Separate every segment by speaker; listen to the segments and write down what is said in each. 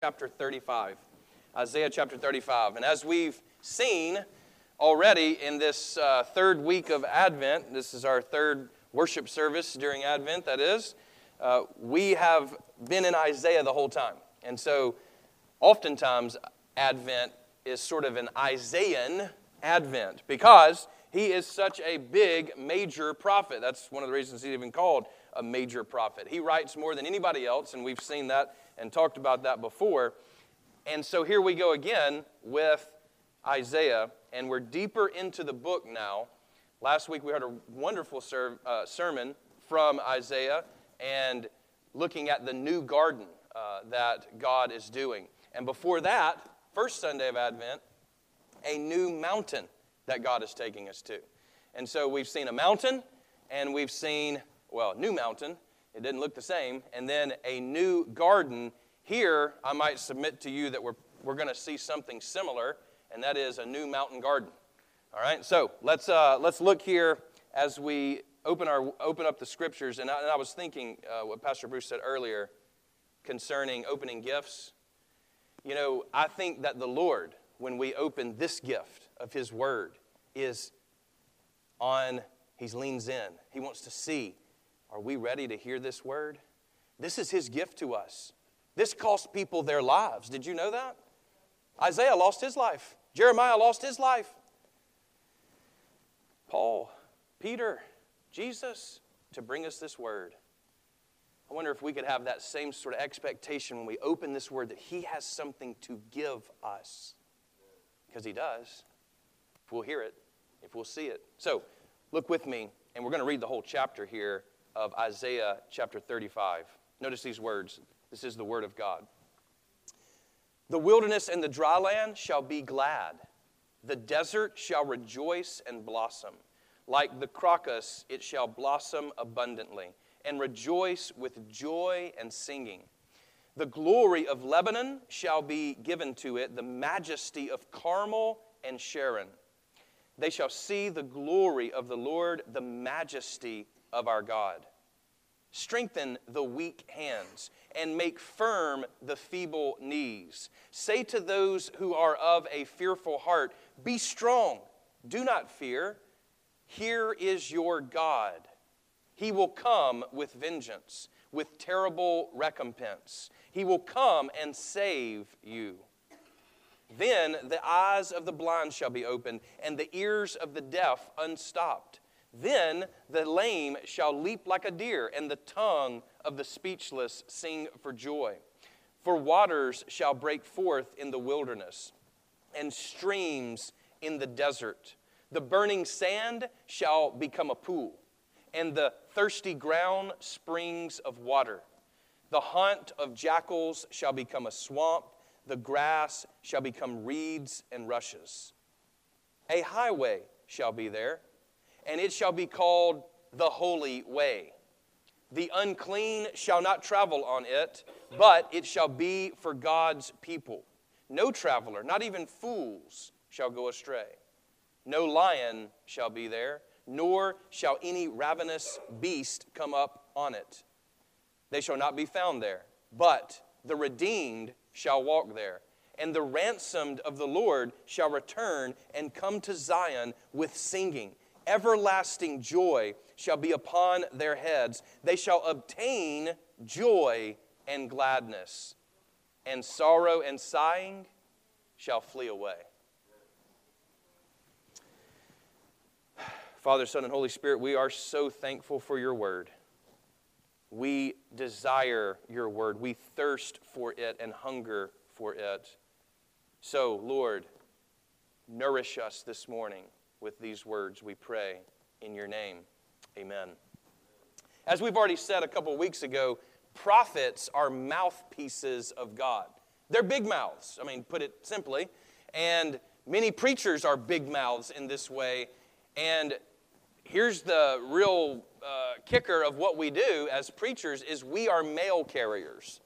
Speaker 1: chapter 35. Isaiah chapter 35. And as we've seen already in this uh, third week of Advent, this is our third worship service during Advent, that is, uh, we have been in Isaiah the whole time. And so oftentimes, Advent is sort of an Isaiah Advent because he is such a big, major prophet. That's one of the reasons he's even called a major prophet. He writes more than anybody else, and we've seen that and talked about that before. And so here we go again with Isaiah, and we're deeper into the book now. Last week we heard a wonderful ser- uh, sermon from Isaiah and looking at the new garden uh, that God is doing. And before that, first Sunday of Advent, a new mountain that God is taking us to. And so we've seen a mountain, and we've seen, well, new mountain, it didn't look the same. And then a new garden. Here, I might submit to you that we're, we're going to see something similar, and that is a new mountain garden. All right, so let's, uh, let's look here as we open, our, open up the scriptures. And I, and I was thinking uh, what Pastor Bruce said earlier concerning opening gifts. You know, I think that the Lord, when we open this gift of His Word, is on, He leans in. He wants to see are we ready to hear this word? This is his gift to us. This cost people their lives. Did you know that? Isaiah lost his life. Jeremiah lost his life. Paul, Peter, Jesus to bring us this word. I wonder if we could have that same sort of expectation when we open this word that he has something to give us. Because he does. If we'll hear it, if we'll see it. So, look with me, and we're going to read the whole chapter here of Isaiah chapter 35. Notice these words. This is the word of God. The wilderness and the dry land shall be glad. The desert shall rejoice and blossom. Like the crocus, it shall blossom abundantly and rejoice with joy and singing. The glory of Lebanon shall be given to it, the majesty of Carmel and Sharon. They shall see the glory of the Lord, the majesty of our God. Strengthen the weak hands and make firm the feeble knees. Say to those who are of a fearful heart, Be strong, do not fear. Here is your God. He will come with vengeance, with terrible recompense. He will come and save you. Then the eyes of the blind shall be opened, and the ears of the deaf unstopped. Then the lame shall leap like a deer, and the tongue of the speechless sing for joy. For waters shall break forth in the wilderness, and streams in the desert. The burning sand shall become a pool, and the thirsty ground springs of water. The haunt of jackals shall become a swamp, the grass shall become reeds and rushes. A highway shall be there and it shall be called the Holy Way. The unclean shall not travel on it, but it shall be for God's people. No traveler, not even fools, shall go astray. No lion shall be there, nor shall any ravenous beast come up on it. They shall not be found there, but the redeemed shall walk there. And the ransomed of the Lord shall return and come to Zion with singing everlasting joy shall be upon their heads. They shall obtain joy and gladness, and sorrow and sighing shall flee away. Father, Son, and Holy Spirit, we are so thankful for your word. We desire your word. We thirst for it and hunger for it. So, Lord, nourish us this morning with these words, we pray in your name. Amen. As we've already said a couple weeks ago, prophets are mouthpieces of God. They're big mouths, I mean, put it simply. And many preachers are big mouths in this way. And here's the real uh, kicker of what we do as preachers is we are mail carriers.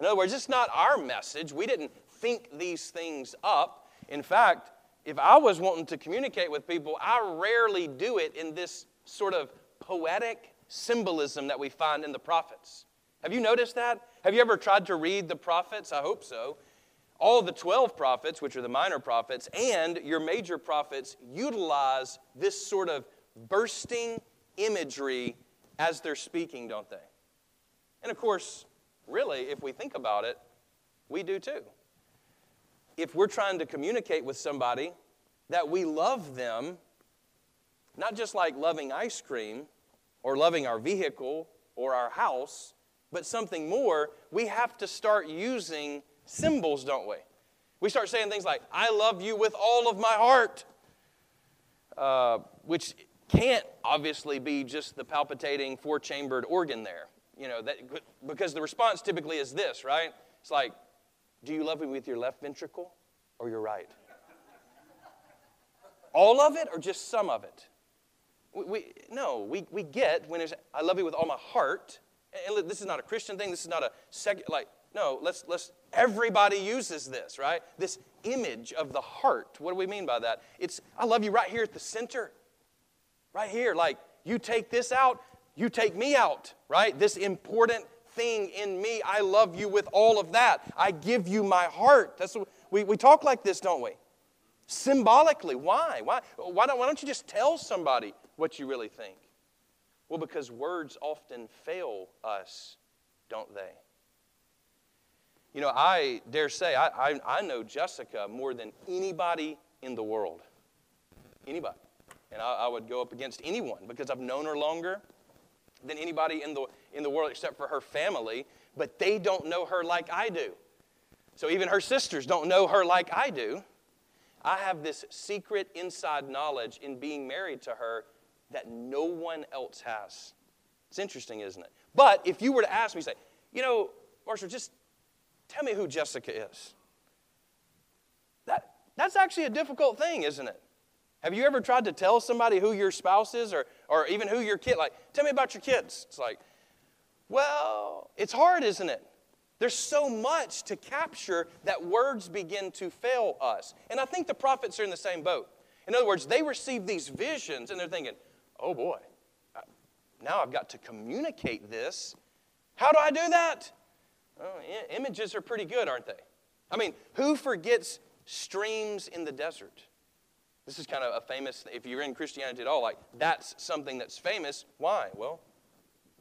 Speaker 1: In other words, it's not our message. We didn't think these things up. In fact, if I was wanting to communicate with people, I rarely do it in this sort of poetic symbolism that we find in the prophets. Have you noticed that? Have you ever tried to read the prophets? I hope so. All the 12 prophets, which are the minor prophets, and your major prophets utilize this sort of bursting imagery as they're speaking, don't they? And of course, really, if we think about it, we do too. If we're trying to communicate with somebody that we love them, not just like loving ice cream or loving our vehicle or our house, but something more, we have to start using symbols, don't we? We start saying things like, I love you with all of my heart, uh, which can't obviously be just the palpitating four chambered organ there. You know, that, because the response typically is this, right? It's like, do you love me with your left ventricle or your right? all of it or just some of it? We, we, no, we, we get when it's, I love you with all my heart. And this is not a Christian thing. This is not a secular, like, no, let's, let's, everybody uses this, right? This image of the heart. What do we mean by that? It's, I love you right here at the center. Right here. Like, you take this out, you take me out, right? This important thing in me. I love you with all of that. I give you my heart. That's what, we, we talk like this, don't we? Symbolically. Why? Why, why, don't, why don't you just tell somebody what you really think? Well, because words often fail us, don't they? You know, I dare say, I, I, I know Jessica more than anybody in the world. Anybody. And I, I would go up against anyone because I've known her longer than anybody in the, in the world except for her family, but they don't know her like I do. So even her sisters don't know her like I do. I have this secret inside knowledge in being married to her that no one else has. It's interesting, isn't it? But if you were to ask me, say, you know, Marshall, just tell me who Jessica is. That, that's actually a difficult thing, isn't it? Have you ever tried to tell somebody who your spouse is or, or even who your kid? Like, tell me about your kids. It's like, well, it's hard, isn't it? There's so much to capture that words begin to fail us. And I think the prophets are in the same boat. In other words, they receive these visions and they're thinking, oh boy, now I've got to communicate this. How do I do that? Oh, well, images are pretty good, aren't they? I mean, who forgets streams in the desert? This is kind of a famous, if you're in Christianity at all, like that's something that's famous. Why? Well,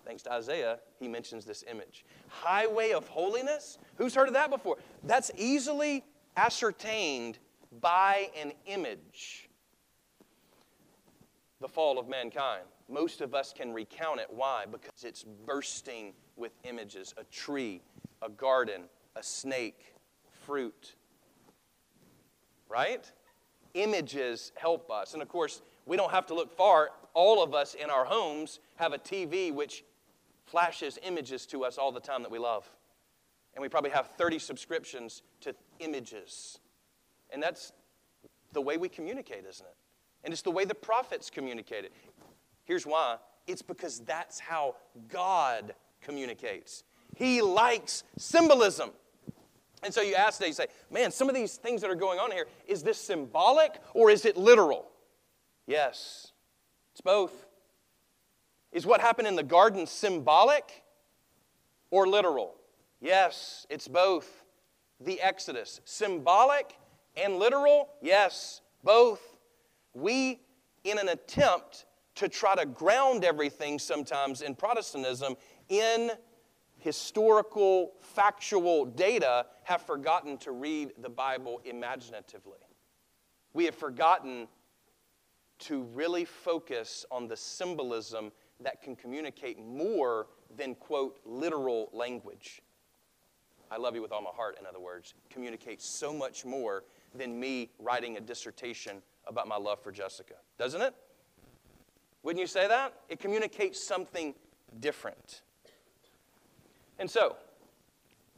Speaker 1: thanks to Isaiah, he mentions this image. Highway of holiness? Who's heard of that before? That's easily ascertained by an image. The fall of mankind. Most of us can recount it. Why? Because it's bursting with images a tree, a garden, a snake, fruit. Right? Images help us. And of course, we don't have to look far. All of us in our homes have a TV which flashes images to us all the time that we love. And we probably have 30 subscriptions to images. And that's the way we communicate, isn't it? And it's the way the prophets communicated. Here's why it's because that's how God communicates. He likes symbolism. And so you ask today, you say, man, some of these things that are going on here, is this symbolic or is it literal? Yes, it's both. Is what happened in the garden symbolic or literal? Yes, it's both. The Exodus, symbolic and literal? Yes, both. We, in an attempt to try to ground everything sometimes in Protestantism in historical, factual data have forgotten to read the Bible imaginatively. We have forgotten to really focus on the symbolism that can communicate more than, quote, literal language. I love you with all my heart, in other words, communicates so much more than me writing a dissertation about my love for Jessica. Doesn't it? Wouldn't you say that? It communicates something different. And so,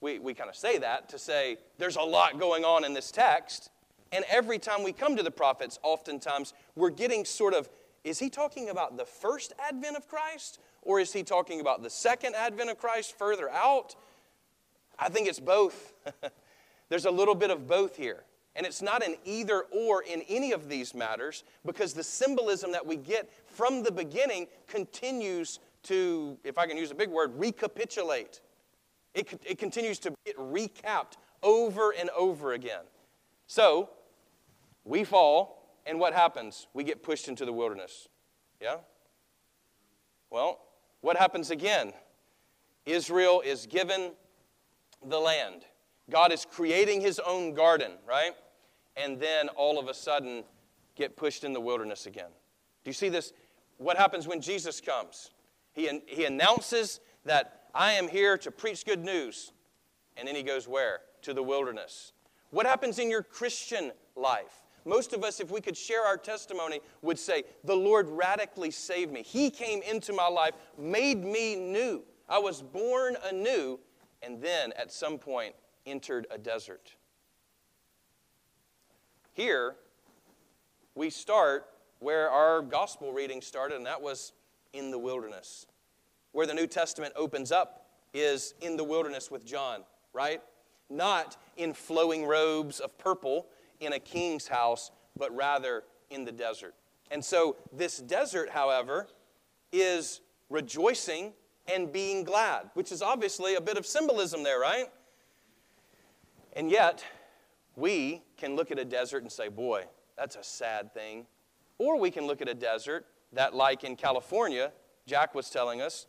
Speaker 1: we, we kind of say that to say there's a lot going on in this text. And every time we come to the prophets, oftentimes we're getting sort of is he talking about the first advent of Christ or is he talking about the second advent of Christ further out? I think it's both. There's a little bit of both here. And it's not an either or in any of these matters because the symbolism that we get from the beginning continues to, if I can use a big word, recapitulate It, it continues to get recapped over and over again. So, we fall, and what happens? We get pushed into the wilderness. Yeah? Well, what happens again? Israel is given the land. God is creating his own garden, right? And then all of a sudden get pushed in the wilderness again. Do you see this? What happens when Jesus comes? He, he announces that I am here to preach good news. And then he goes where? To the wilderness. What happens in your Christian life? Most of us, if we could share our testimony, would say, The Lord radically saved me. He came into my life, made me new. I was born anew, and then at some point entered a desert. Here, we start where our gospel reading started, and that was in the wilderness. Where the New Testament opens up is in the wilderness with John, right? Not in flowing robes of purple in a king's house, but rather in the desert. And so, this desert, however, is rejoicing and being glad, which is obviously a bit of symbolism there, right? And yet, we can look at a desert and say, boy, that's a sad thing. Or we can look at a desert that, like in California, Jack was telling us,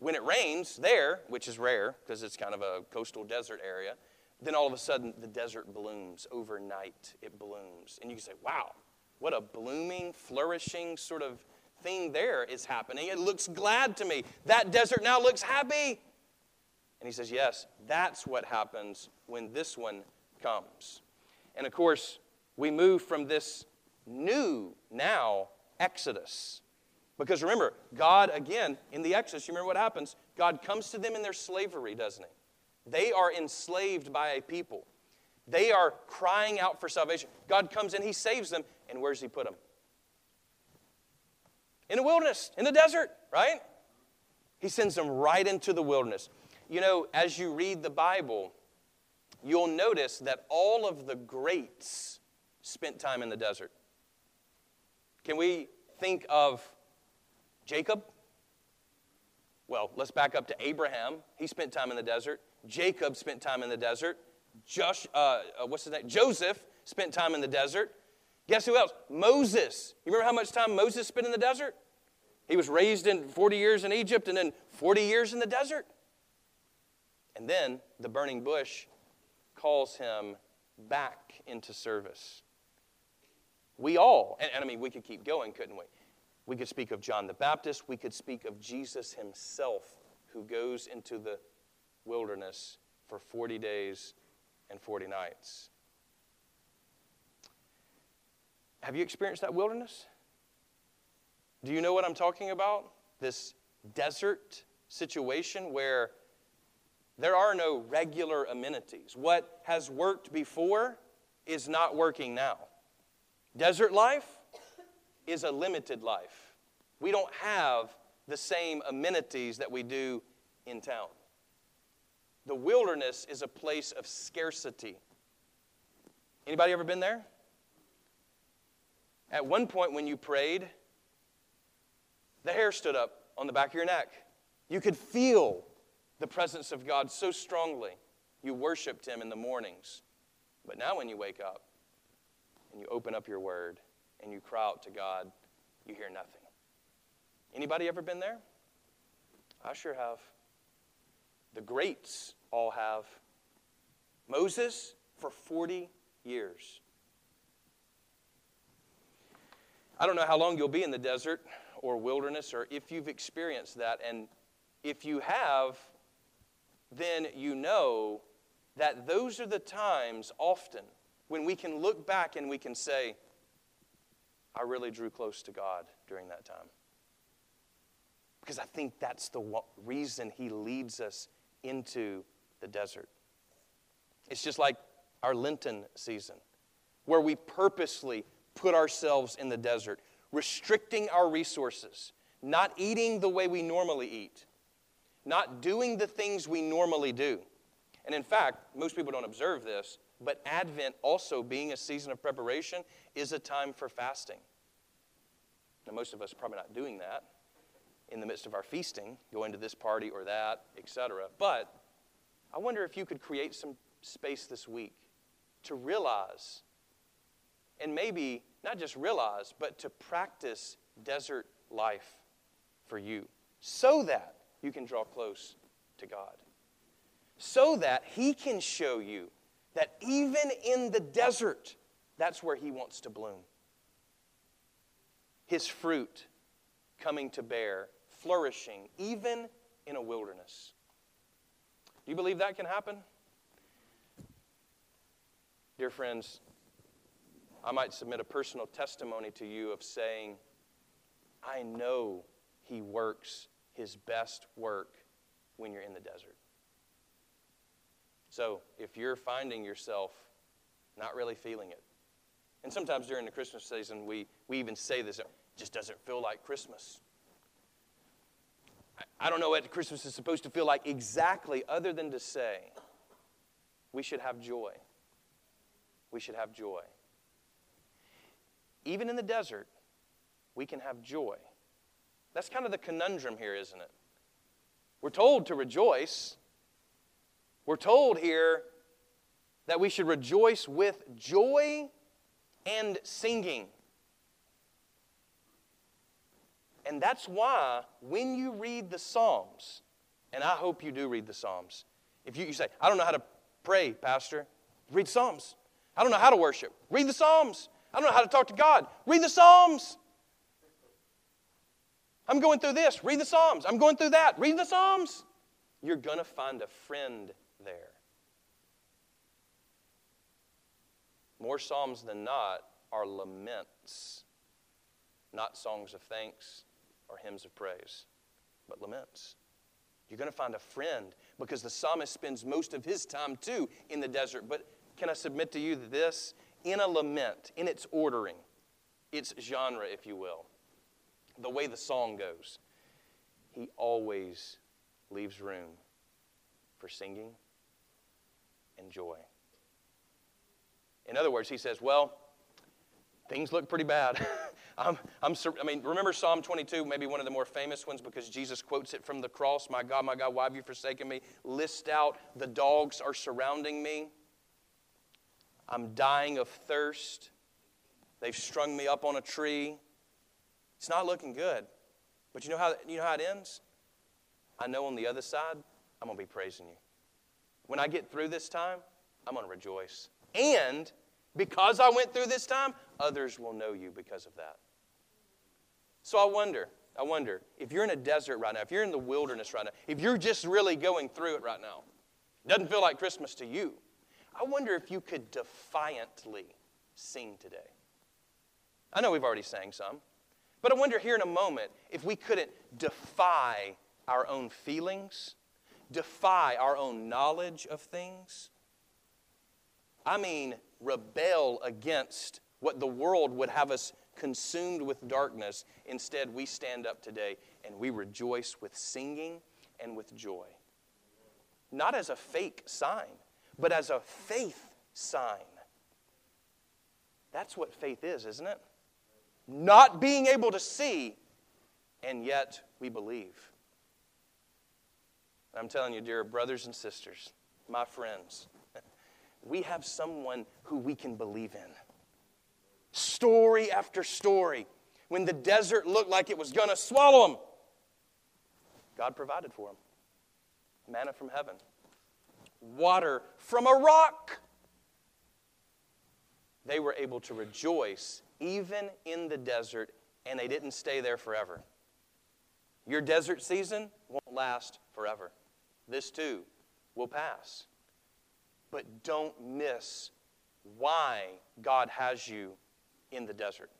Speaker 1: when it rains there, which is rare because it's kind of a coastal desert area, then all of a sudden the desert blooms overnight. It blooms. And you can say, wow, what a blooming, flourishing sort of thing there is happening. It looks glad to me. That desert now looks happy. And he says, yes, that's what happens when this one comes. And of course, we move from this new now Exodus. Because remember, God, again, in the Exodus, you remember what happens? God comes to them in their slavery, doesn't he? They are enslaved by a people. They are crying out for salvation. God comes in, He saves them, and where does He put them? In the wilderness, in the desert, right? He sends them right into the wilderness. You know, as you read the Bible, you'll notice that all of the greats spent time in the desert. Can we think of Jacob? Well, let's back up to Abraham. He spent time in the desert. Jacob spent time in the desert. Josh, uh, uh, what's his name? Joseph spent time in the desert. Guess who else? Moses. You remember how much time Moses spent in the desert? He was raised in 40 years in Egypt and then 40 years in the desert. And then the burning bush calls him back into service. We all, and, and I mean, we could keep going, couldn't we? We could speak of John the Baptist. We could speak of Jesus himself, who goes into the wilderness for 40 days and 40 nights. Have you experienced that wilderness? Do you know what I'm talking about? This desert situation where there are no regular amenities. What has worked before is not working now. Desert life is a limited life. We don't have the same amenities that we do in town. The wilderness is a place of scarcity. Anybody ever been there? At one point when you prayed, the hair stood up on the back of your neck. You could feel the presence of God so strongly. You worshiped Him in the mornings. But now, when you wake up and you open up your word and you cry out to God, you hear nothing. Anybody ever been there? I sure have. The greats all have. Moses for 40 years. I don't know how long you'll be in the desert or wilderness or if you've experienced that. And if you have, then you know that those are the times often when we can look back and we can say, I really drew close to God during that time. Because I think that's the reason He leads us into the desert. It's just like our Lenten season, where we purposely put ourselves in the desert, restricting our resources, not eating the way we normally eat, not doing the things we normally do. And in fact, most people don't observe this, but Advent also being a season of preparation is a time for fasting. Now, most of us are probably not doing that in the midst of our feasting, going to this party or that, etc. But I wonder if you could create some space this week to realize, and maybe not just realize, but to practice desert life for you so that you can draw close to God. So that He can show you that even in the desert, that's where He wants to bloom. His fruit coming to bear, flourishing, even in a wilderness. Do you believe that can happen? Dear friends, I might submit a personal testimony to you of saying, I know He works His best work when you're in the desert. So if you're finding yourself not really feeling it, and sometimes during the Christmas season, we, we even say this, it just doesn't feel like Christmas. I, I don't know what Christmas is supposed to feel like exactly, other than to say, we should have joy. We should have joy. Even in the desert, we can have joy. That's kind of the conundrum here, isn't it? We're told to rejoice. We're told here that we should rejoice with joy and singing. And that's why when you read the Psalms, and I hope you do read the Psalms, if you, you say, I don't know how to pray, Pastor, read Psalms. I don't know how to worship, read the Psalms. I don't know how to talk to God, read the Psalms. I'm going through this, read the Psalms. I'm going through that, read the Psalms. You're going to find a friend there. More Psalms than not are laments, not songs of thanks or hymns of praise, but laments. You're going to find a friend because the psalmist spends most of his time too in the desert. But can I submit to you this, in a lament, in its ordering, its genre, if you will, the way the song goes, he always leaves room for singing and joy. In other words, he says, Well, things look pretty bad. I'm, I'm, i mean, remember Psalm 22, maybe one of the more famous ones because Jesus quotes it from the cross My God, my God, why have you forsaken me? List out, the dogs are surrounding me. I'm dying of thirst. They've strung me up on a tree. It's not looking good. But you know how, you know how it ends? I know on the other side, I'm going to be praising you. When I get through this time, I'm going to rejoice. And because I went through this time, others will know you because of that. So I wonder, I wonder, if you're in a desert right now, if you're in the wilderness right now, if you're just really going through it right now, doesn't feel like Christmas to you, I wonder if you could defiantly sing today. I know we've already sang some. But I wonder here in a moment if we couldn't defy our own feelings, defy our own knowledge of things. I mean, rebel against what the world would have us consumed with darkness. Instead, we stand up today and we rejoice with singing and with joy. Not as a fake sign, but as a faith sign. That's what faith is, isn't it? not being able to see, and yet we believe. I'm telling you, dear brothers and sisters, my friends, we have someone who we can believe in. Story after story. When the desert looked like it was going to swallow them, God provided for them manna from heaven, water from a rock. They were able to rejoice even in the desert, and they didn't stay there forever. Your desert season won't last forever. This too will pass. But don't miss why God has you in the desert.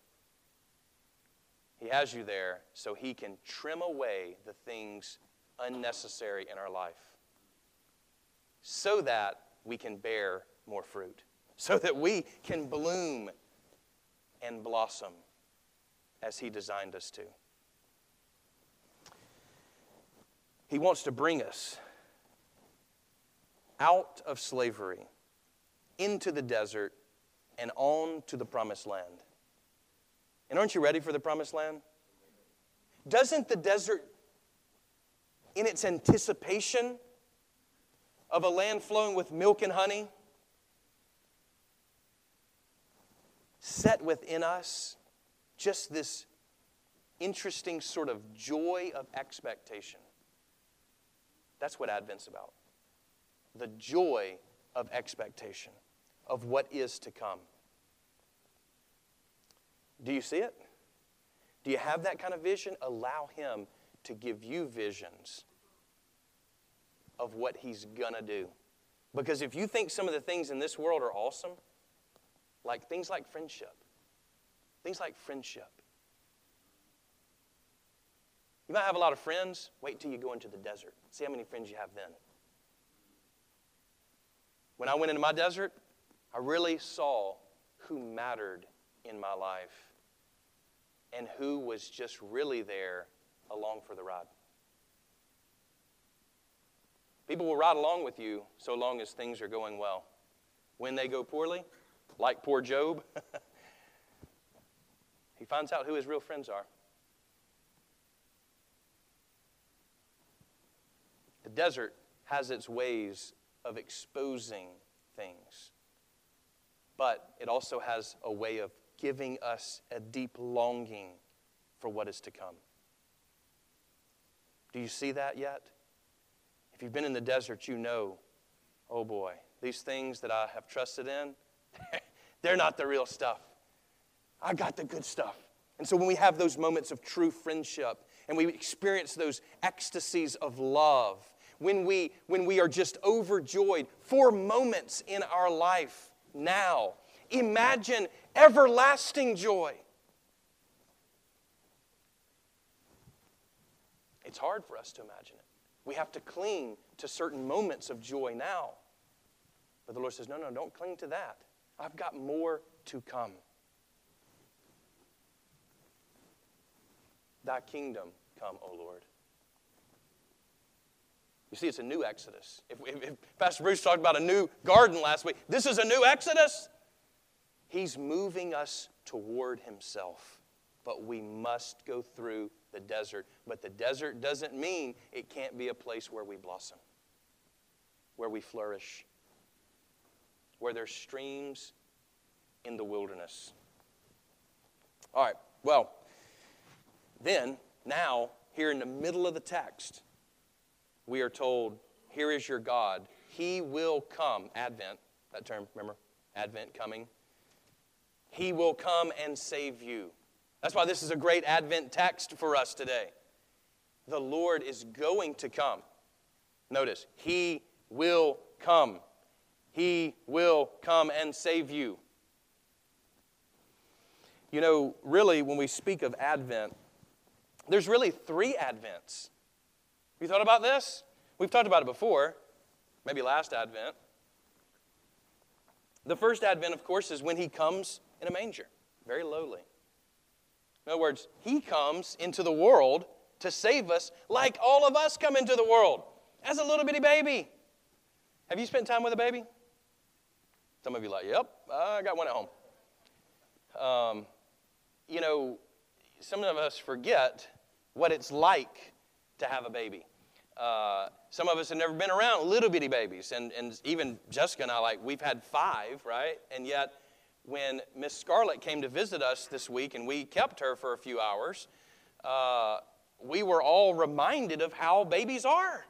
Speaker 1: He has you there so He can trim away the things unnecessary in our life so that we can bear more fruit, so that we can bloom and blossom as He designed us to. He wants to bring us out of slavery into the desert and on to the promised land. And aren't you ready for the promised land? Doesn't the desert, in its anticipation, of a land flowing with milk and honey set within us just this interesting sort of joy of expectation. That's what Advent's about. The joy of expectation of what is to come. Do you see it? Do you have that kind of vision? Allow Him to give you visions of what He's going to do. Because if you think some of the things in this world are awesome, like things like friendship, things like friendship. You might have a lot of friends. Wait till you go into the desert. See how many friends you have then. When I went into my desert, I really saw who mattered in my life and who was just really there along for the ride. People will ride along with you so long as things are going well. When they go poorly, like poor Job, he finds out who his real friends are. The desert has its ways of exposing things, but it also has a way of giving us a deep longing for what is to come. Do you see that yet? If you've been in the desert, you know, oh boy, these things that I have trusted in, they're not the real stuff. I got the good stuff. And so when we have those moments of true friendship and we experience those ecstasies of love, when we, when we are just overjoyed for moments in our life now, imagine everlasting joy. It's hard for us to imagine it. We have to cling to certain moments of joy now. But the Lord says, No, no, don't cling to that. I've got more to come. Thy kingdom come, O Lord. You see, it's a new Exodus. If, if, if, Pastor Bruce talked about a new garden last week, this is a new Exodus. He's moving us toward Himself, but we must go through the desert. But the desert doesn't mean it can't be a place where we blossom, where we flourish, where there's streams in the wilderness. All right, well, then, now, here in the middle of the text, we are told, Here is your God. He will come. Advent, that term, remember? Advent coming. He will come and save you. That's why this is a great Advent text for us today. The Lord is going to come. Notice, He will come. He will come and save you. You know, really, when we speak of Advent, there's really three Advents. You thought about this? We've talked about it before, maybe last Advent. The first Advent, of course, is when He comes in a manger, very lowly. In other words, He comes into the world to save us like all of us come into the world as a little bitty baby. Have you spent time with a baby? Some of you like, yep, I got one at home. Um, you know, some of us forget what it's like to have a baby. Uh, some of us have never been around little bitty babies, and, and even Jessica and I, like, we've had five, right? And yet, when Miss Scarlett came to visit us this week and we kept her for a few hours, uh, we were all reminded of how babies are.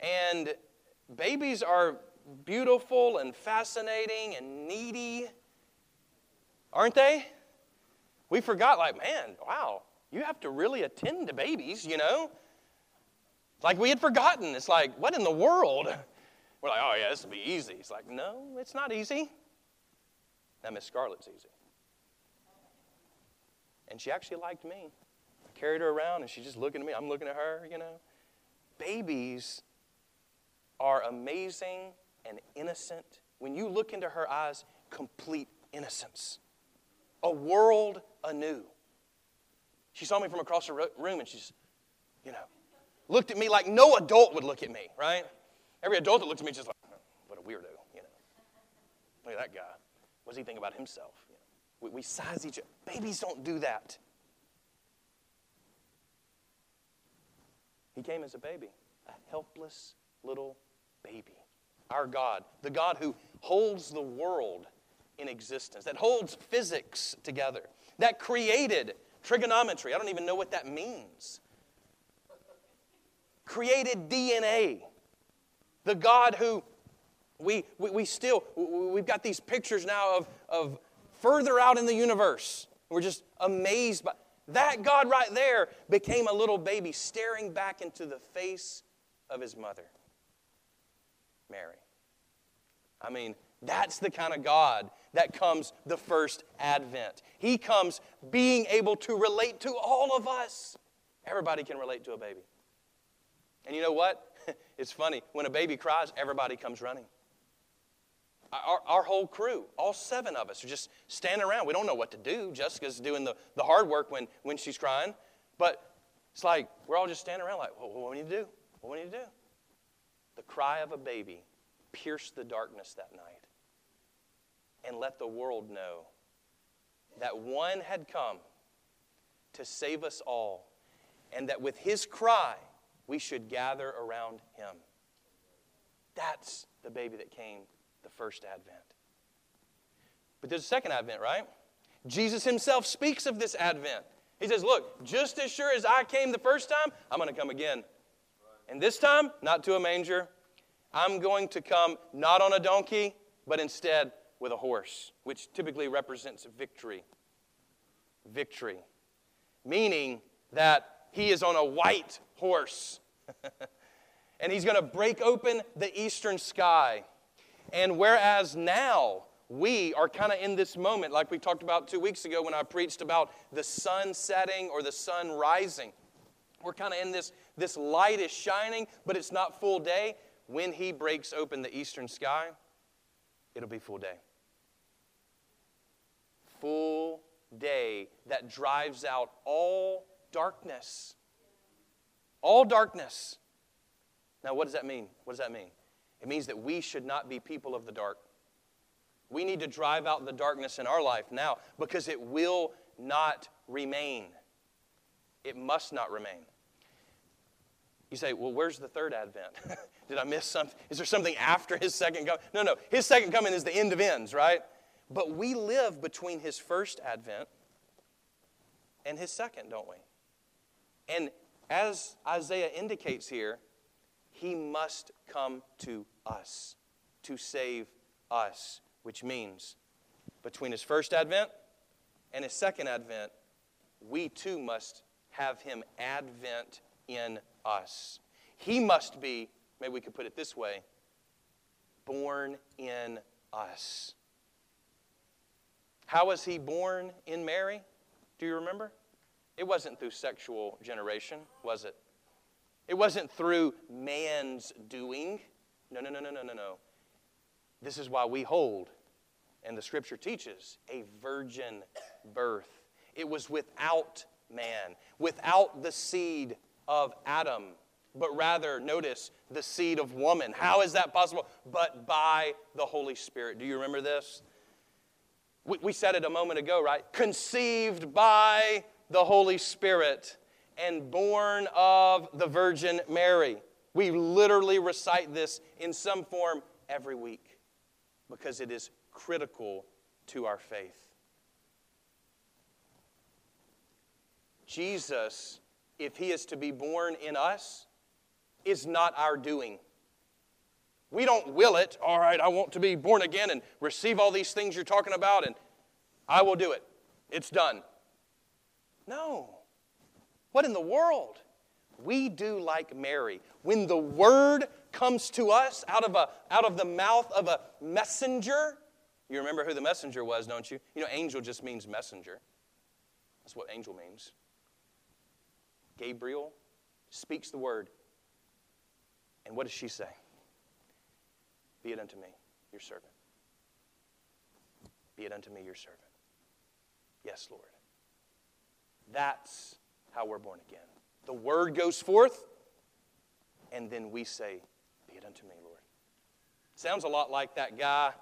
Speaker 1: And babies are beautiful and fascinating and needy, aren't they? We forgot, like, man, wow, you have to really attend to babies, you know? Like we had forgotten. It's like, what in the world? We're like, oh, yeah, this will be easy. It's like, no, it's not easy. Now, Miss Scarlett's easy. And she actually liked me. I carried her around and she's just looking at me. I'm looking at her, you know. Babies are amazing and innocent. When you look into her eyes, complete innocence. A world anew. She saw me from across the room and she's, you know, looked at me like no adult would look at me, right? Every adult that looked at me just like, what a weirdo, you know. Look at that guy. What does he think about himself? You know, we, we size each other. Babies don't do that. He came as a baby, a helpless little baby. Our God, the God who holds the world in existence, that holds physics together, that created trigonometry. I don't even know what that means. Created DNA. The God who we, we, we still, we've got these pictures now of, of further out in the universe. We're just amazed by that God right there became a little baby staring back into the face of his mother, Mary. I mean, that's the kind of God that comes the first advent. He comes being able to relate to all of us. Everybody can relate to a baby. And you know what? it's funny. When a baby cries, everybody comes running. Our, our whole crew, all seven of us, are just standing around. We don't know what to do. Jessica's doing the, the hard work when, when she's crying. But it's like we're all just standing around, like, well, what do we need to do? What do we need to do? The cry of a baby pierced the darkness that night and let the world know that one had come to save us all, and that with his cry, we should gather around him. That's the baby that came the first advent. But there's a second advent, right? Jesus himself speaks of this advent. He says, Look, just as sure as I came the first time, I'm going to come again. And this time, not to a manger. I'm going to come not on a donkey, but instead with a horse, which typically represents victory. Victory. Meaning that he is on a white horse. and he's going to break open the eastern sky. And whereas now we are kind of in this moment, like we talked about two weeks ago when I preached about the sun setting or the sun rising, we're kind of in this, this light is shining, but it's not full day. When he breaks open the eastern sky, it'll be full day. Full day that drives out all darkness. All darkness. Now, what does that mean? What does that mean? It means that we should not be people of the dark. We need to drive out the darkness in our life now because it will not remain. It must not remain. You say, well, where's the third advent? Did I miss something? Is there something after his second coming? No, no. His second coming is the end of ends, right? But we live between his first advent and his second, don't we? And as Isaiah indicates here, he must come to us to save us, which means between his first advent and his second advent, we too must have him advent in us. He must be, maybe we could put it this way, born in us. How was he born in Mary? Do you remember? It wasn't through sexual generation, was it? It wasn't through man's doing. No, no, no, no, no, no, no. This is why we hold, and the scripture teaches, a virgin birth. It was without man, without the seed of Adam, but rather, notice, the seed of woman. How is that possible? But by the Holy Spirit. Do you remember this? We, we said it a moment ago, right? Conceived by the Holy Spirit and born of the Virgin Mary. We literally recite this in some form every week because it is critical to our faith. Jesus, if he is to be born in us, is not our doing. We don't will it, all right, I want to be born again and receive all these things you're talking about, and I will do it. It's done. No. What in the world? We do like Mary. When the word comes to us out of, a, out of the mouth of a messenger, you remember who the messenger was, don't you? You know, angel just means messenger. That's what angel means. Gabriel speaks the word. And what does she say? Be it unto me, your servant. Be it unto me, your servant. Yes, Lord. That's how we're born again. The word goes forth, and then we say, Be it unto me, Lord. Sounds a lot like that guy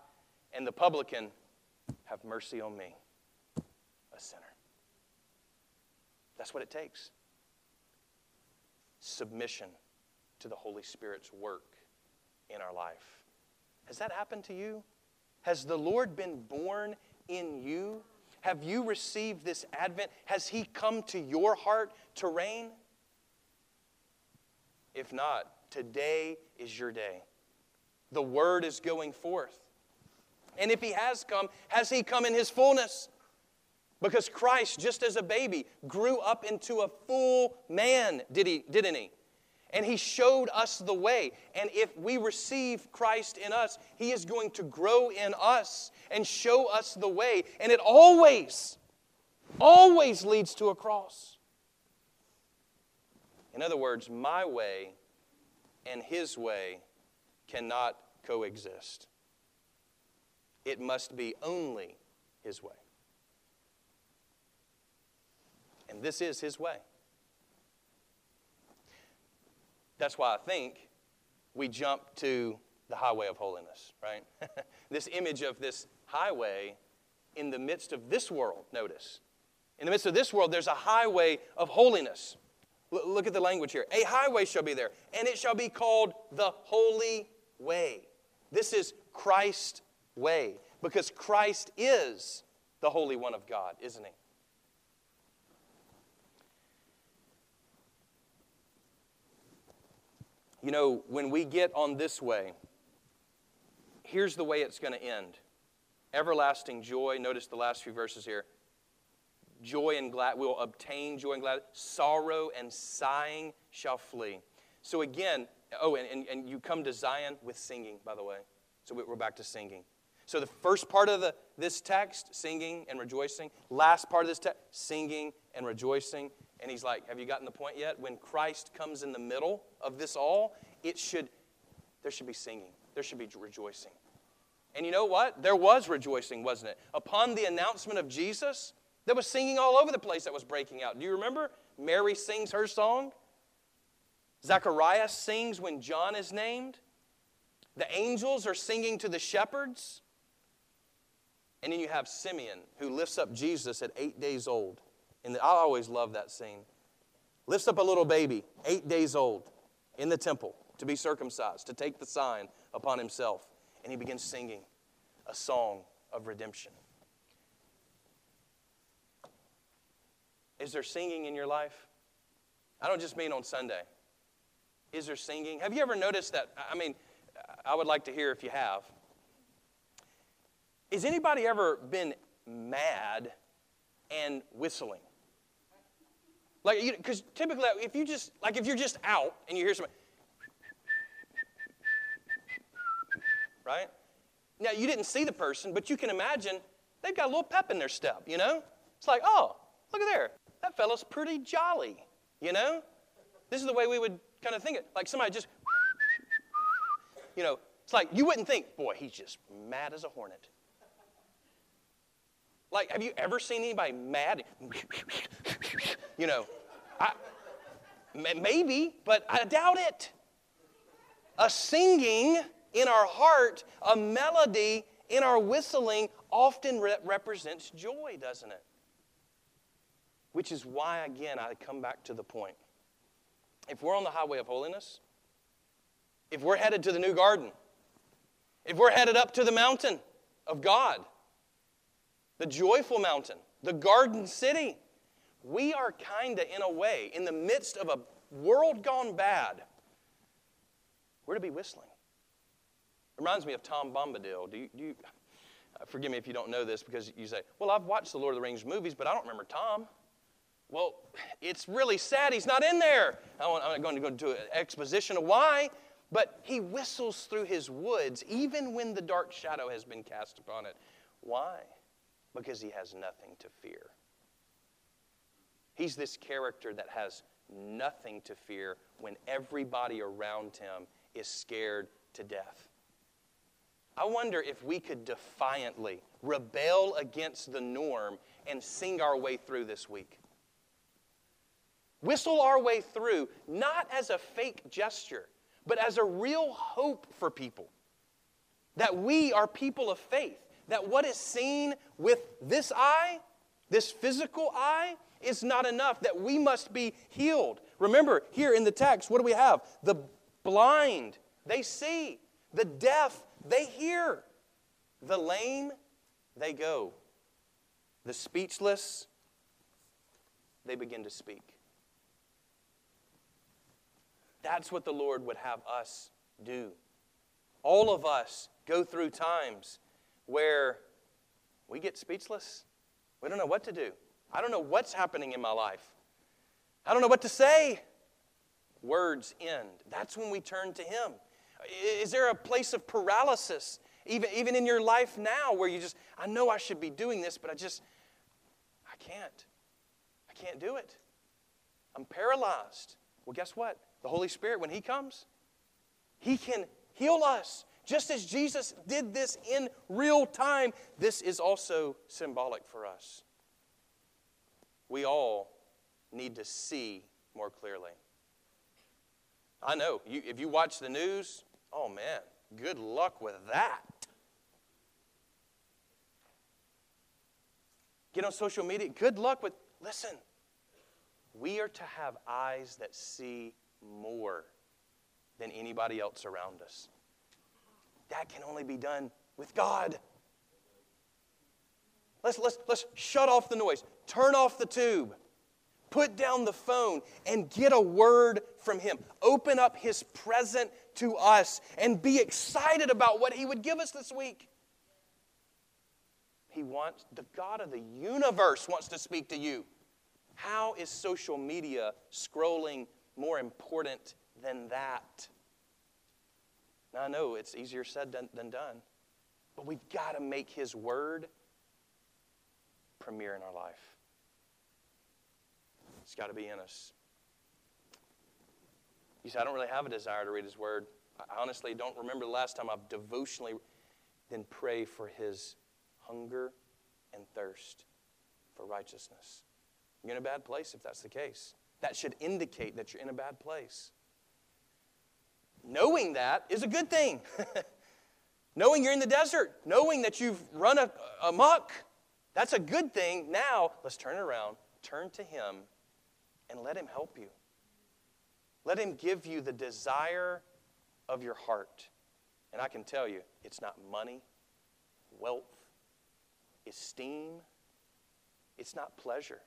Speaker 1: and the publican, Have mercy on me, a sinner. That's what it takes submission to the Holy Spirit's work in our life. Has that happened to you? Has the Lord been born in you? Have you received this Advent? Has He come to your heart to reign? If not, today is your day. The Word is going forth. And if He has come, has He come in His fullness? Because Christ, just as a baby, grew up into a full man, did he, didn't he? And he showed us the way. And if we receive Christ in us, he is going to grow in us and show us the way. And it always, always leads to a cross. In other words, my way and his way cannot coexist. It must be only his way. And this is his way. That's why I think we jump to the highway of holiness, right? this image of this highway in the midst of this world, notice. In the midst of this world, there's a highway of holiness. L- look at the language here. A highway shall be there, and it shall be called the Holy Way. This is Christ's way, because Christ is the Holy One of God, isn't he? You know, when we get on this way, here's the way it's going to end everlasting joy. Notice the last few verses here. Joy and glad, we'll obtain joy and glad. Sorrow and sighing shall flee. So again, oh, and, and, and you come to Zion with singing, by the way. So we're back to singing. So the first part of the, this text, singing and rejoicing. Last part of this text, singing and rejoicing. And he's like, Have you gotten the point yet? When Christ comes in the middle of this all, it should, there should be singing, there should be rejoicing. And you know what? There was rejoicing, wasn't it? Upon the announcement of Jesus, there was singing all over the place that was breaking out. Do you remember? Mary sings her song. Zacharias sings when John is named. The angels are singing to the shepherds. And then you have Simeon, who lifts up Jesus at eight days old. And I always love that scene. Lifts up a little baby, eight days old, in the temple to be circumcised, to take the sign upon himself. And he begins singing a song of redemption. Is there singing in your life? I don't just mean on Sunday. Is there singing? Have you ever noticed that? I mean, I would like to hear if you have. Has anybody ever been mad and whistling? Like, because typically, if you just, like, if you're just out and you hear somebody, right? Now, you didn't see the person, but you can imagine they've got a little pep in their step, you know? It's like, oh, look at there. That fellow's pretty jolly, you know? This is the way we would kind of think it. Like somebody just, you know, it's like you wouldn't think, boy, he's just mad as a hornet. Like, have you ever seen anybody mad? you know, I, maybe, but I doubt it. A singing in our heart, a melody in our whistling often re- represents joy, doesn't it? Which is why, again, I come back to the point. If we're on the highway of holiness, if we're headed to the new garden, if we're headed up to the mountain of God, the joyful mountain, the garden city, we are kind of, in a way, in the midst of a world gone bad, we're to be whistling. Reminds me of Tom Bombadil. Do you, do you, uh, forgive me if you don't know this because you say, well, I've watched the Lord of the Rings movies, but I don't remember Tom. Well, it's really sad he's not in there. I'm not going to go into an exposition of why, but he whistles through his woods even when the dark shadow has been cast upon it. Why? Because he has nothing to fear. He's this character that has nothing to fear when everybody around him is scared to death. I wonder if we could defiantly rebel against the norm and sing our way through this week. Whistle our way through, not as a fake gesture, but as a real hope for people. That we are people of faith. That what is seen with this eye, this physical eye, is not enough. That we must be healed. Remember, here in the text, what do we have? The blind, they see. The deaf, they hear. The lame, they go. The speechless, they begin to speak. That's what the Lord would have us do. All of us go through times where we get speechless. We don't know what to do. I don't know what's happening in my life. I don't know what to say. Words end. That's when we turn to Him. Is there a place of paralysis, even, even in your life now, where you just, I know I should be doing this, but I just, I can't. I can't do it. I'm paralyzed. Well, guess what? The Holy Spirit, when He comes, He can heal us. Just as Jesus did this in real time, this is also symbolic for us. We all need to see more clearly. I know, you, if you watch the news, oh man, good luck with that. Get on social media, good luck with, listen, we are to have eyes that see more than anybody else around us. That can only be done with God. Let's, let's, let's shut off the noise, turn off the tube, put down the phone, and get a word from Him. Open up His present to us and be excited about what He would give us this week. He wants, the God of the universe wants to speak to you. How is social media scrolling more important than that? Now, I know it's easier said than, done, but we've got to make His Word premier in our life. It's got to be in us. You say, I don't really have a desire to read His Word. I honestly don't remember the last time I've devotionally then pray for His hunger and thirst for righteousness. You're in a bad place if that's the case. That should indicate that you're in a bad place. Knowing that is a good thing. knowing you're in the desert, knowing that you've run amok, that's a good thing. Now, let's turn around, turn to Him, and let Him help you. Let Him give you the desire of your heart. And I can tell you, it's not money, wealth, esteem, it's not pleasure.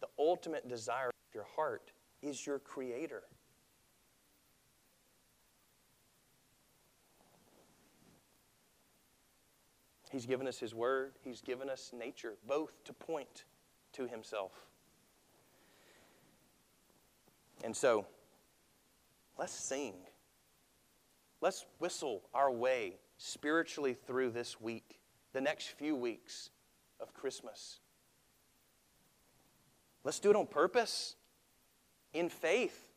Speaker 1: The ultimate desire of your heart is your Creator. He's given us His Word, He's given us nature, both to point to Himself. And so, let's sing. Let's whistle our way spiritually through this week, the next few weeks of Christmas. Let's do it on purpose, in faith,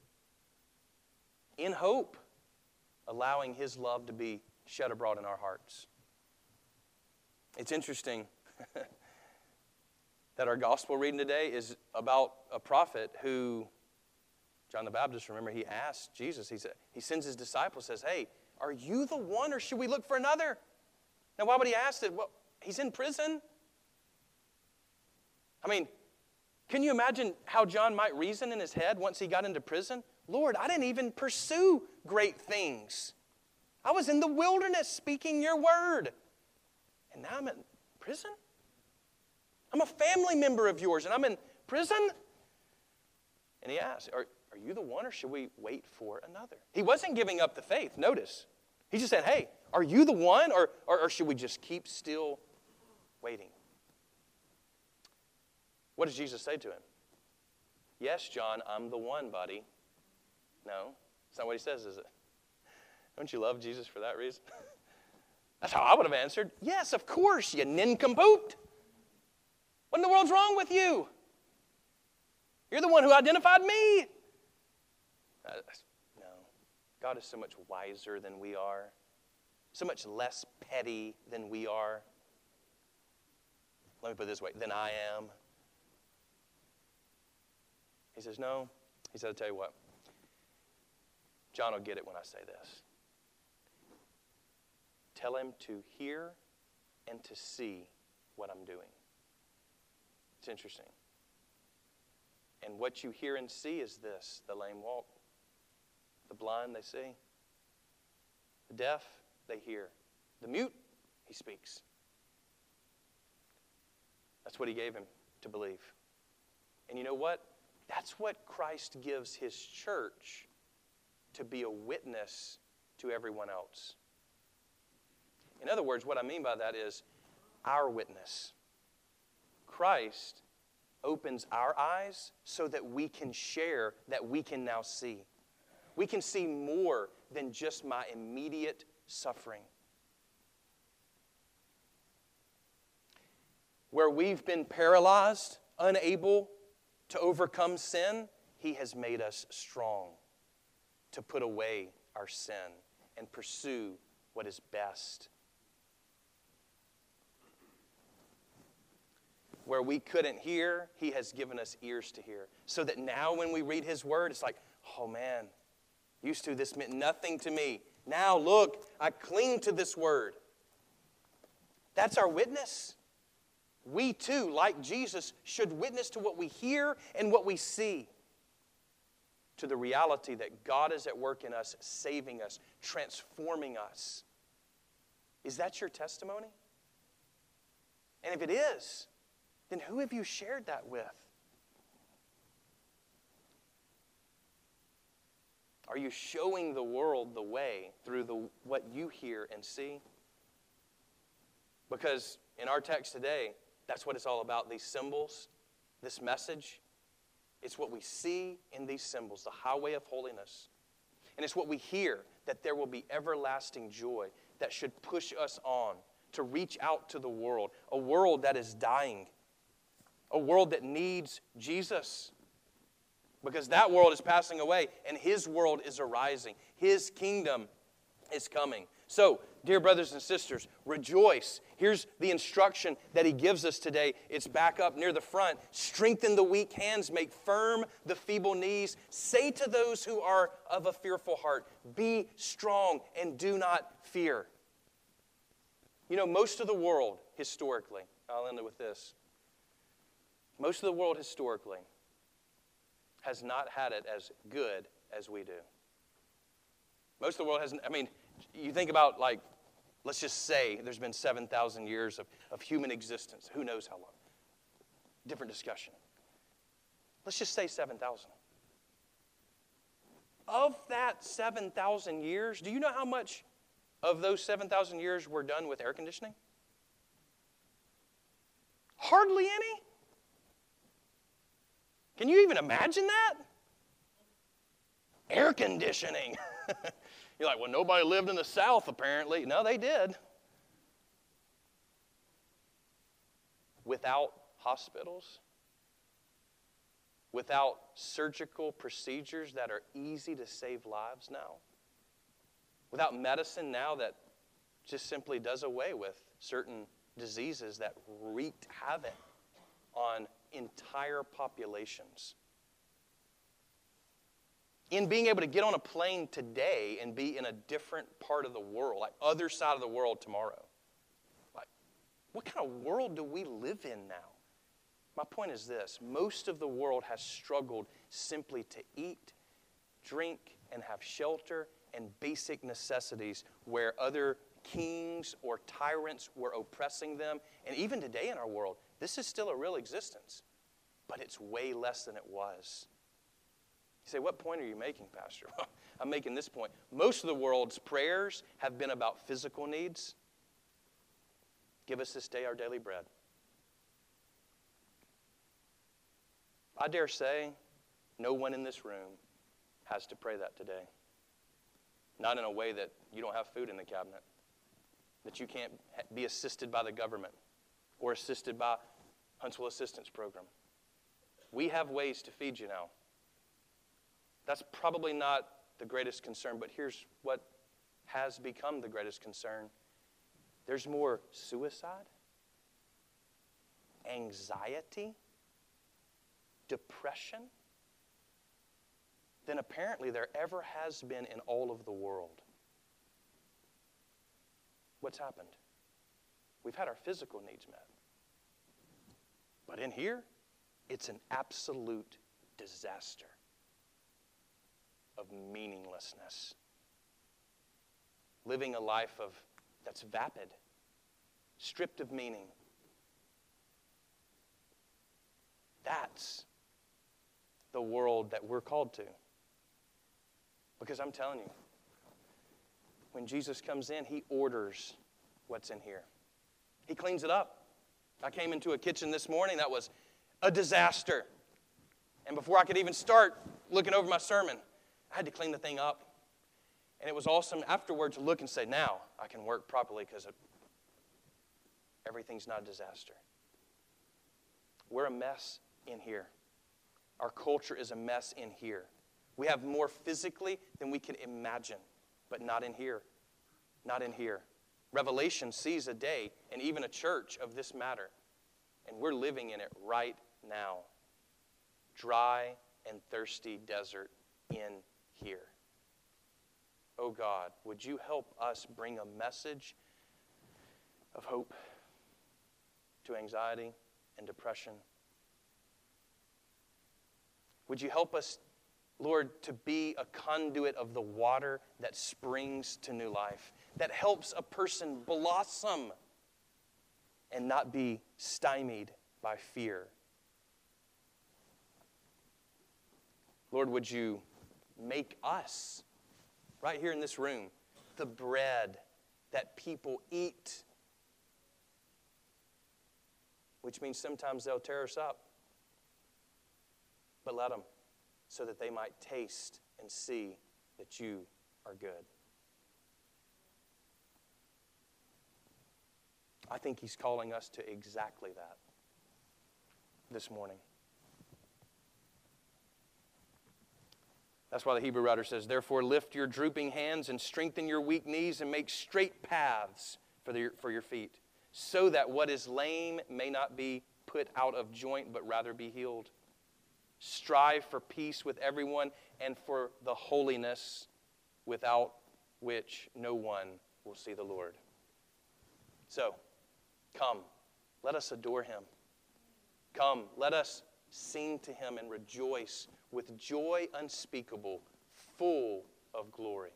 Speaker 1: in hope, allowing His love to be shed abroad in our hearts. It's interesting that our gospel reading today is about a prophet who, John the Baptist, remember, he asked Jesus, he, said, he sends his disciples, says, Hey, are you the one or should we look for another? Now, why would he ask it? Well, he's in prison. I mean, can you imagine how John might reason in his head once he got into prison? Lord, I didn't even pursue great things. I was in the wilderness speaking your word. And now I'm in prison? I'm a family member of yours and I'm in prison? And he asked, are you the one or should we wait for another? He wasn't giving up the faith, notice. He just said, Hey, are you the one or, or, or should we just keep still waiting? What does Jesus say to him? Yes, John, I'm the one, buddy. No, it's not what he says, is it? Don't you love Jesus for that reason? That's how I would have answered. Yes, of course, you nincompoop. What in the world's wrong with you? You're the one who identified me. Uh, no. God is so much wiser than we are, so much less petty than we are. Let me put it this way than I am. He says, No. He said, I'll tell you what. John will get it when I say this. Tell him to hear and to see what I'm doing. It's interesting. And what you hear and see is this the lame walk, the blind they see, The deaf, they hear. The mute, he speaks. That's what he gave him to believe. And you know what? That's what Christ gives his church to be a witness to everyone else. In other words, what I mean by that is our witness. Christ opens our eyes so that we can share, that we can now see. We can see more than just my immediate suffering. Where we've been paralyzed, unable to overcome sin, He has made us strong to put away our sin and pursue what is best. Where we couldn't hear, He has given us ears to hear. So that now when we read His Word, it's like, oh man, used to this meant nothing to me. Now look, I cling to this Word. That's our witness. We too, like Jesus, should witness to what we hear and what we see to the reality that God is at work in us, saving us, transforming us. Is that your testimony? And if it is, then who have you shared that with? Are you showing the world the way through the, what you hear and see? Because in our text today, that's what it's all about these symbols, this message. It's what we see in these symbols, the highway of holiness. And it's what we hear that there will be everlasting joy that should push us on to reach out to the world, a world that is dying, a world that needs Jesus. Because that world is passing away and his world is arising. His kingdom is coming. So, dear brothers and sisters, rejoice. Here's the instruction that he gives us today. It's back up near the front. Strengthen the weak hands, make firm the feeble knees. Say to those who are of a fearful heart, Be strong and do not fear. You know, most of the world historically, I'll end it with this. Most of the world historically has not had it as good as we do. Most of the world hasn't, I mean, you think about like, let's just say there's been 7,000 years of, of human existence. Who knows how long? Different discussion. Let's just say 7,000. Of that 7,000 years, do you know how much of those 7,000 years were done with air conditioning? Hardly any. Can you even imagine that? Air conditioning. You're like, well, nobody lived in the South, apparently. No, they did. Without hospitals, without surgical procedures that are easy to save lives now, without medicine now that just simply does away with certain diseases that wreaked havoc on entire populations in being able to get on a plane today and be in a different part of the world, like other side of the world tomorrow. Like, what kind of world do we live in now? My point is this most of the world has struggled simply to eat, drink, and have shelter and basic necessities where other kings or tyrants were oppressing them. And even today in our world, this is still a real existence, but it's way less than it was. You say, What point are you making, Pastor? I'm making this point. Most of the world's prayers have been about physical needs. Give us this day our daily bread. I dare say no one in this room has to pray that today. Not in a way that you don't have food in the cabinet, that you can't be assisted by the government or assisted by Huntsville Assistance Program. We have ways to feed you now. That's probably not the greatest concern, but here's what has become the greatest concern there's more suicide, anxiety, depression than apparently there ever has been in all of the world. What's happened? We've had our physical needs met. But in here, it's an absolute disaster of meaninglessness. living a life of that's vapid, stripped of meaning. That's the world that we're called to. Because I'm telling you, when Jesus comes in, he orders what's in here. He cleans it up. I came into a kitchen this morning that was a disaster. And before I could even start looking over my sermon, I had to clean the thing up. And it was awesome afterward to look and say, now I can work properly because everything's not a disaster. We're a mess in here. Our culture is a mess in here. We have more physically than we can imagine, but not in here. Not in here. Revelation sees a day and even a church of this matter, and we're living in it right now. Dry and thirsty desert in here. Oh God, would you help us bring a message of hope to anxiety and depression? Would you help us, Lord, to be a conduit of the water that springs to new life, that helps a person blossom and not be stymied by fear? Lord, would you make us, right here in this room, the bread that people eat? Which means sometimes they'll tear us up but let them so that they might taste and see that you are good. I think he's calling us to exactly that this morning. That's why the Hebrew writer says, Therefore, lift your drooping hands and strengthen your weak knees and make straight paths for, the, for your feet, so that what is lame may not be put out of joint, but rather be healed. Strive for peace with everyone and for the holiness without which no one will see the Lord. So, come, let us adore him. Come, let us sing to him and rejoice with joy unspeakable, full of glory.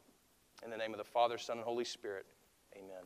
Speaker 1: In the name of the Father, Son, and Holy Spirit, amen.